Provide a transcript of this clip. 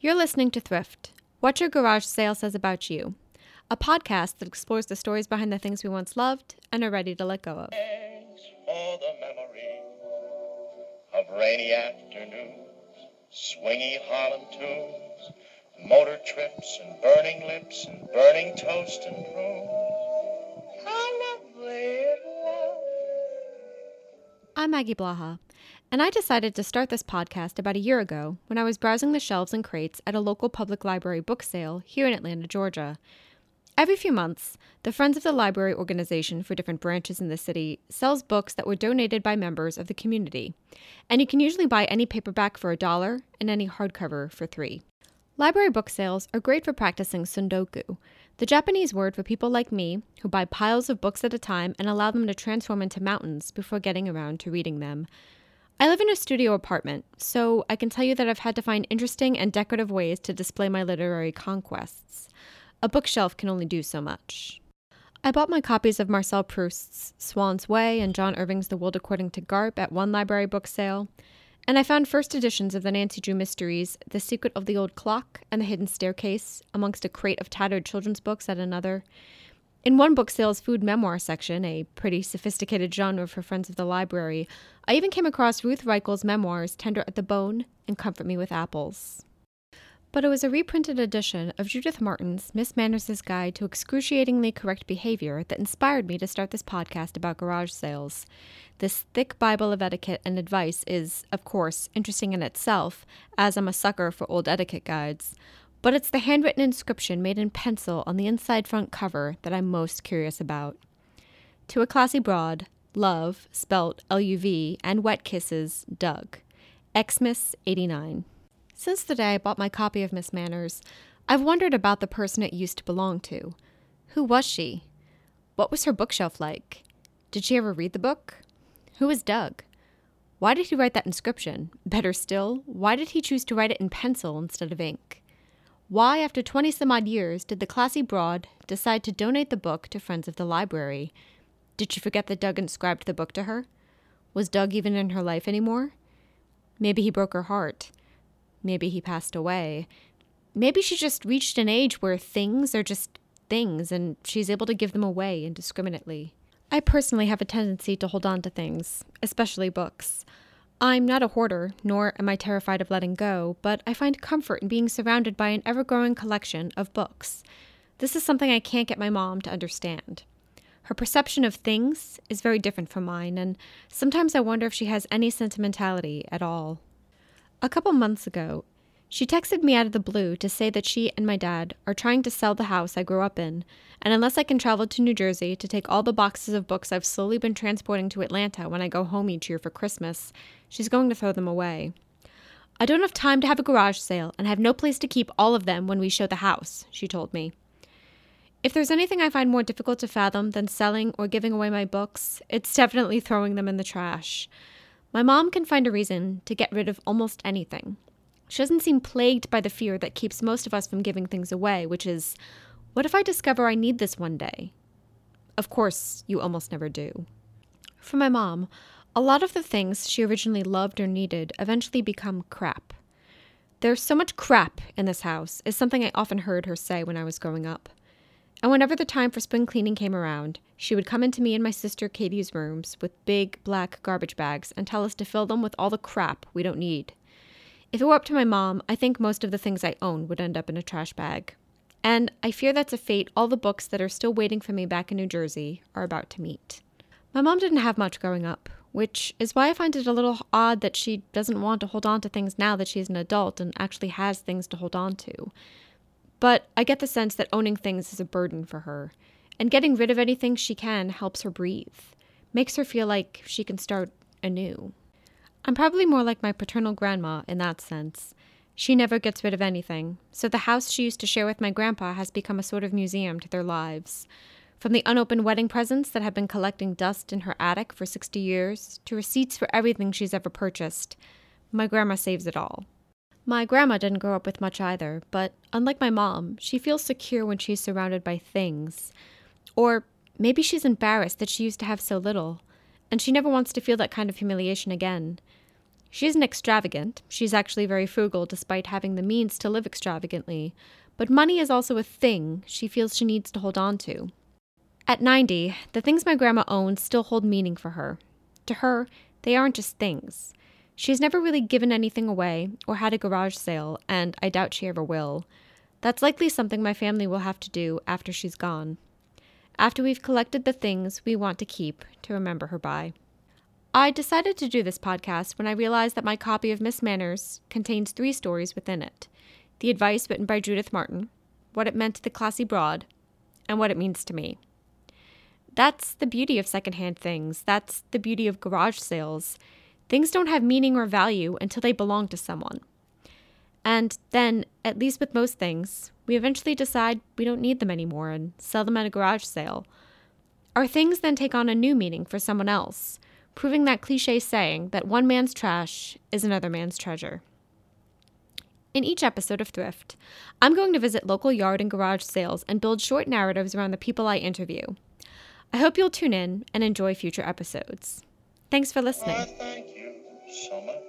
You're listening to Thrift, What Your Garage Sale Says About You, a podcast that explores the stories behind the things we once loved and are ready to let go of. For the memory of rainy afternoons, swingy Harlem tunes, motor trips and burning lips and burning toast and prunes. I'm Maggie Blaha, and I decided to start this podcast about a year ago when I was browsing the shelves and crates at a local public library book sale here in Atlanta, Georgia. Every few months, the Friends of the Library organization for different branches in the city sells books that were donated by members of the community, and you can usually buy any paperback for a dollar and any hardcover for three. Library book sales are great for practicing tsundoku, the Japanese word for people like me who buy piles of books at a time and allow them to transform into mountains before getting around to reading them. I live in a studio apartment, so I can tell you that I've had to find interesting and decorative ways to display my literary conquests. A bookshelf can only do so much. I bought my copies of Marcel Proust's Swann's Way and John Irving's The World According to Garp at one library book sale, and I found first editions of the Nancy Drew mysteries, The Secret of the Old Clock and The Hidden Staircase, amongst a crate of tattered children's books at another. In one book sale's food memoir section, a pretty sophisticated genre for friends of the library, I even came across Ruth Reichl's memoirs, Tender at the Bone and Comfort Me with Apples. But it was a reprinted edition of Judith Martin's Miss Manners' Guide to Excruciatingly Correct Behavior that inspired me to start this podcast about garage sales. This thick Bible of etiquette and advice is, of course, interesting in itself, as I'm a sucker for old etiquette guides. But it's the handwritten inscription made in pencil on the inside front cover that I'm most curious about. To a classy broad, love, spelt L U V, and wet kisses, Doug. Xmas 89. Since the day I bought my copy of Miss Manners, I've wondered about the person it used to belong to. Who was she? What was her bookshelf like? Did she ever read the book? Who was Doug? Why did he write that inscription? Better still, why did he choose to write it in pencil instead of ink? Why, after 20 some odd years, did the classy broad decide to donate the book to friends of the library? Did she forget that Doug inscribed the book to her? Was Doug even in her life anymore? Maybe he broke her heart. Maybe he passed away. Maybe she just reached an age where things are just things and she's able to give them away indiscriminately. I personally have a tendency to hold on to things, especially books. I'm not a hoarder, nor am I terrified of letting go, but I find comfort in being surrounded by an ever growing collection of books. This is something I can't get my mom to understand. Her perception of things is very different from mine, and sometimes I wonder if she has any sentimentality at all. A couple months ago, she texted me out of the blue to say that she and my dad are trying to sell the house I grew up in, and unless I can travel to New Jersey to take all the boxes of books I've slowly been transporting to Atlanta when I go home each year for Christmas, she's going to throw them away. I don't have time to have a garage sale and have no place to keep all of them when we show the house, she told me. If there's anything I find more difficult to fathom than selling or giving away my books, it's definitely throwing them in the trash. My mom can find a reason to get rid of almost anything. She doesn't seem plagued by the fear that keeps most of us from giving things away, which is what if I discover I need this one day? Of course, you almost never do. For my mom, a lot of the things she originally loved or needed eventually become crap. There's so much crap in this house, is something I often heard her say when I was growing up. And whenever the time for spring cleaning came around, she would come into me and my sister Katie's rooms with big black garbage bags and tell us to fill them with all the crap we don't need. If it were up to my mom, I think most of the things I own would end up in a trash bag. And I fear that's a fate all the books that are still waiting for me back in New Jersey are about to meet. My mom didn't have much growing up, which is why I find it a little odd that she doesn't want to hold on to things now that she's an adult and actually has things to hold on to. But I get the sense that owning things is a burden for her, and getting rid of anything she can helps her breathe, makes her feel like she can start anew. I'm probably more like my paternal grandma in that sense. She never gets rid of anything, so the house she used to share with my grandpa has become a sort of museum to their lives. From the unopened wedding presents that have been collecting dust in her attic for 60 years to receipts for everything she's ever purchased, my grandma saves it all. My grandma didn't grow up with much either, but unlike my mom, she feels secure when she's surrounded by things. Or maybe she's embarrassed that she used to have so little, and she never wants to feel that kind of humiliation again. She isn't extravagant. She's actually very frugal despite having the means to live extravagantly. But money is also a thing she feels she needs to hold on to. At 90, the things my grandma owns still hold meaning for her. To her, they aren't just things. She's never really given anything away or had a garage sale, and I doubt she ever will. That's likely something my family will have to do after she's gone. After we've collected the things we want to keep to remember her by. I decided to do this podcast when I realized that my copy of Miss Manners contains three stories within it the advice written by Judith Martin, what it meant to the classy broad, and what it means to me. That's the beauty of secondhand things. That's the beauty of garage sales. Things don't have meaning or value until they belong to someone. And then, at least with most things, we eventually decide we don't need them anymore and sell them at a garage sale. Our things then take on a new meaning for someone else, proving that cliche saying that one man's trash is another man's treasure. In each episode of Thrift, I'm going to visit local yard and garage sales and build short narratives around the people I interview. I hope you'll tune in and enjoy future episodes. Thanks for listening. Why,